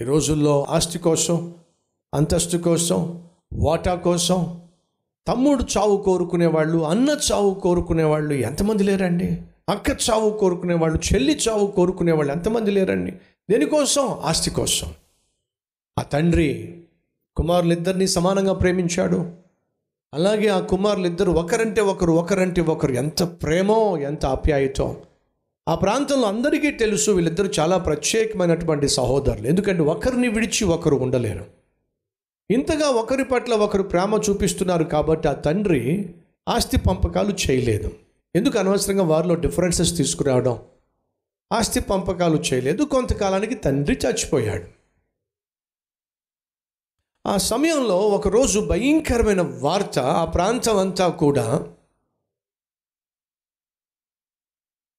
ఈ రోజుల్లో ఆస్తి కోసం అంతస్తు కోసం వాటా కోసం తమ్ముడు చావు కోరుకునేవాళ్ళు అన్న చావు కోరుకునేవాళ్ళు ఎంతమంది లేరండి? అక్క చావు కోరుకునేవాళ్ళు చెల్లి చావు కోరుకునేవాళ్ళు ఎంతమంది లేరండి? దేనికోసం? ఆస్తి కోసం. ఆ తండ్రి కుమారులిద్దరినీ సమానంగా ప్రేమించాడు. అలాగే ఆ కుమారులిద్దరు ఒకరంటే ఒకరు ఒకరంటే ఒకరు. ఎంత ప్రేమో ఎంత ఆప్యాయతో. ఆ ప్రాంతంలో అందరికీ తెలుసు వీళ్ళిద్దరూ చాలా ప్రత్యేకమైనటువంటి సహోదరులు. ఎందుకంటే ఒకరిని విడిచి ఒకరు ఉండలేరు. ఇంతగా ఒకరి పట్ల ఒకరు ప్రేమ చూపిస్తున్నారు కాబట్టి ఆ తండ్రి ఆస్తి పంపకాలు చేయలేదు. ఎందుకు అనవసరంగా వారిలో డిఫరెన్సెస్ తీసుకురావడం? ఆస్తి పంపకాలు చేయలేదు. కొంతకాలానికి తండ్రి చచ్చిపోయాడు. ఆ సమయంలో ఒకరోజు భయంకరమైన వార్త ఆ ప్రాంతం అంతా కూడా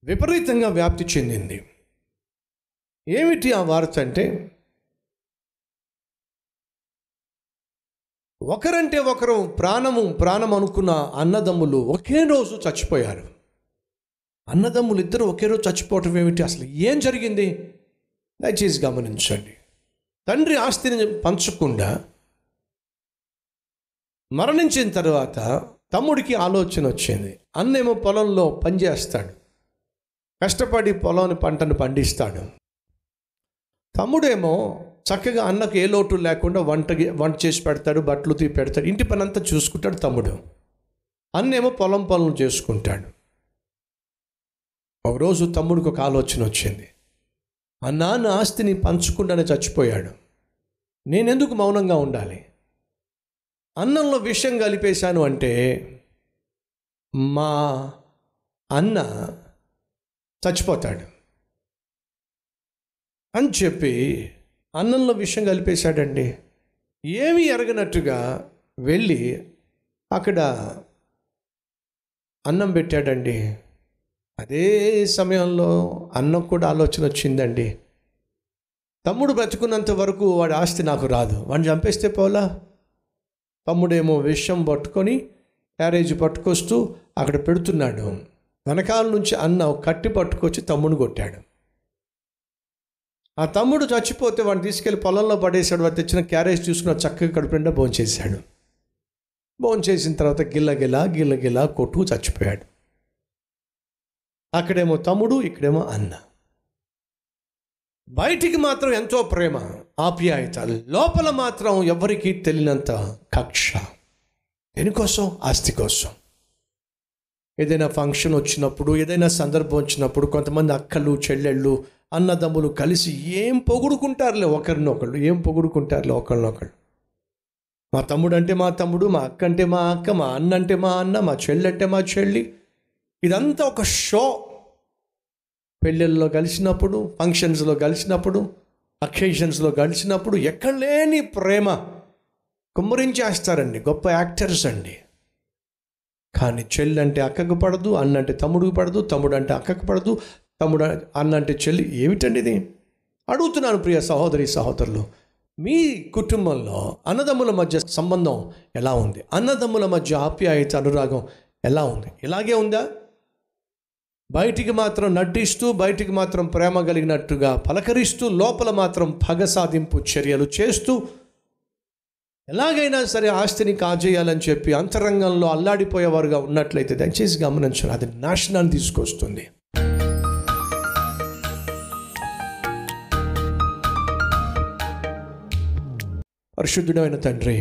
విపరీతంగా వ్యాప్తి చెందింది. ఏమిటి ఆ వార్త అంటే? ఒకరంటే ఒకరు ప్రాణము ప్రాణం అనుకున్న అన్నదమ్ములు ఒకే రోజు చచ్చిపోయారు. అన్నదమ్ములు ఇద్దరు ఒకే రోజు చచ్చిపోవటం ఏమిటి? అసలు ఏం జరిగింది? దయచేసి గమనించండి. తండ్రి ఆస్తిని పంచకుండా మరణించిన తర్వాత తమ్ముడికి ఆలోచన వచ్చింది. అన్నేమో పొలంలో పనిచేస్తాడు కష్టపడి పొలాన్ని పంటను పండిస్తాడు. తమ్ముడేమో చక్కగా అన్నకు ఏ లోటు లేకుండా వంట వంట చేసి పెడతాడు బట్టలు తీ పెడతాడు ఇంటి పని అంతా చూసుకుంటాడు తమ్ముడు. అన్నేమో పొలం పనులు చేసుకుంటాడు. ఒకరోజు తమ్ముడికి ఒక ఆలోచన వచ్చింది. ఆ నాన్న ఆస్తిని పంచకుండానే చచ్చిపోయాడు. నేనెందుకు మౌనంగా ఉండాలి? అన్నంలో విషయం కలిపేశాను అంటే మా అన్న చచ్చిపోతాడు. అని చెప్పి అన్నంలో విషం కలిపేశాడండి. ఏమి ఎరగనట్టుగా వెళ్ళి అక్కడ అన్నం పెట్టాడండి. అదే సమయంలో అన్నం కూడా ఆలోచన వచ్చిందండి. తమ్ముడు బ్రతుకున్నంత వరకు వాడి ఆస్తి నాకు రాదు. వాడిని చంపేస్తే పోలా? తమ్ముడేమో విషం పట్టుకొని క్యారేజ్ పట్టుకొస్తూ అక్కడ పెడుతున్నాడు. వెనకాల నుంచి అన్న కట్టి పట్టుకొచ్చి తమ్ముడు కొట్టాడు. ఆ తమ్ముడు చచ్చిపోతే వాడిని తీసుకెళ్ళి పొలంలో పడేశాడు వాడు తెచ్చిన క్యారేజ్ చూసుకున్న చక్కగా కడుపుండా భోంచేశాడు భోంచేసిన తర్వాత గిల్ల గిల్ల గిల్ల కొట్టు చచ్చిపోయాడు. అక్కడేమో తమ్ముడు ఇక్కడేమో అన్న. బయటికి మాత్రం ఎంతో ప్రేమ ఆప్యాయత లోపల మాత్రం ఎవరికీ తెలియనంత కక్ష. దేనికోసం? ఆస్తి కోసం. ఏదైనా ఫంక్షన్ వచ్చినప్పుడు ఏదైనా సందర్భం వచ్చినప్పుడు కొంతమంది అక్కలు చెల్లెళ్ళు అన్నదమ్ములు కలిసి ఏం పొగుడుకుంటారులే ఒకరినొకళ్ళు ఏం పొగుడుకుంటారులే ఒకరినొకళ్ళు మా తమ్ముడు అంటే మా తమ్ముడు మా అక్క అంటే మా అక్క మా అన్న అంటే మా అన్న మా చెల్లి అంటే మా చెల్లి. ఇదంతా ఒక షో. పెళ్ళిళ్ళలో కలిసినప్పుడు ఫంక్షన్స్లో కలిసినప్పుడు అకేషన్స్లో కలిసినప్పుడు ఎక్కడ లేని ప్రేమ. కుమ్మరించేస్తారండి గొప్ప యాక్టర్స్ అండి. కానీ చెల్లి అంటే అక్కకు పడదు అన్న అంటే తమ్ముడికి పడదు తమ్ముడు అంటే అక్కకు పడదు తమ్ముడు అన్నంటే చెల్లి ఏమిటండి ఇది? అడుగుతున్నాను ప్రియ సహోదరి సహోదరులు మీ కుటుంబంలో అన్నదమ్ముల మధ్య సంబంధం ఎలా ఉంది? అన్నదమ్ముల మధ్య ఆప్యాయత అనురాగం ఎలా ఉంది? ఇలాగే ఉందా? బయటికి మాత్రం నటిస్తూ బయటికి మాత్రం ప్రేమ కలిగినట్టుగా పలకరిస్తూ లోపల మాత్రం పగ సాధింపు చర్యలు చేస్తూ ఎలాగైనా సరే ఆస్తిని కాజేయాలని చెప్పి అంతరంగంలో అల్లాడిపోయేవారుగా ఉన్నట్లయితే దయచేసి గమనించండి అది నాశనాన్ని తీసుకొస్తుంది. పరిశుద్ధుడైన తండ్రి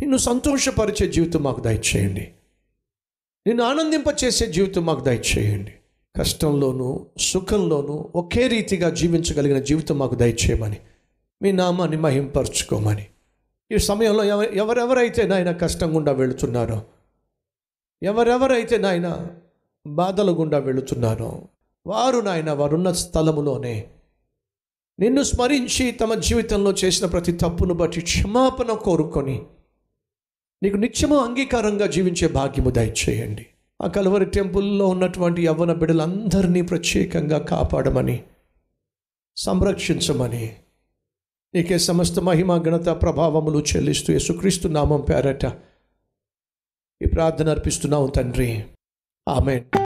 నిన్ను సంతోషపరిచే జీవితం మాకు దయచేయండి. నిన్ను ఆనందింపచేసే జీవితం మాకు దయచేయండి. కష్టంలోనూ సుఖంలోనూ ఒకే రీతిగా జీవించగలిగిన జీవితం మాకు దయచేయమని మీ నామాన్ని మహింపరచుకోమని. ఈ సమయంలో ఎవ ఎవరెవరైతే నాయన కష్టం గుండా వెళుతున్నారో ఎవరెవరైతే నాయన బాధల గుండా వెళుతున్నారో వారు నాయన వారున్న స్థలములోనే నిన్ను స్మరించి తమ జీవితంలో చేసిన ప్రతి తప్పును బట్టి క్షమాపణ కోరుకొని నీకు నిత్యము అంగీకారంగా జీవించే భాగ్యము దయచేయండి. ఆ కలవరి టెంపుల్లో ఉన్నటువంటి యవ్వన బిడ్డలందరినీ ప్రత్యేకంగా కాపాడమని సంరక్షించమని నీకే సమస్త మహిమ ఘనత ప్రభావములు చెల్లిస్తూ యేసుక్రీస్తు నామం పేరట. ఈ ప్రార్థన అర్పిస్తున్నావు తండ్రి. ఆమె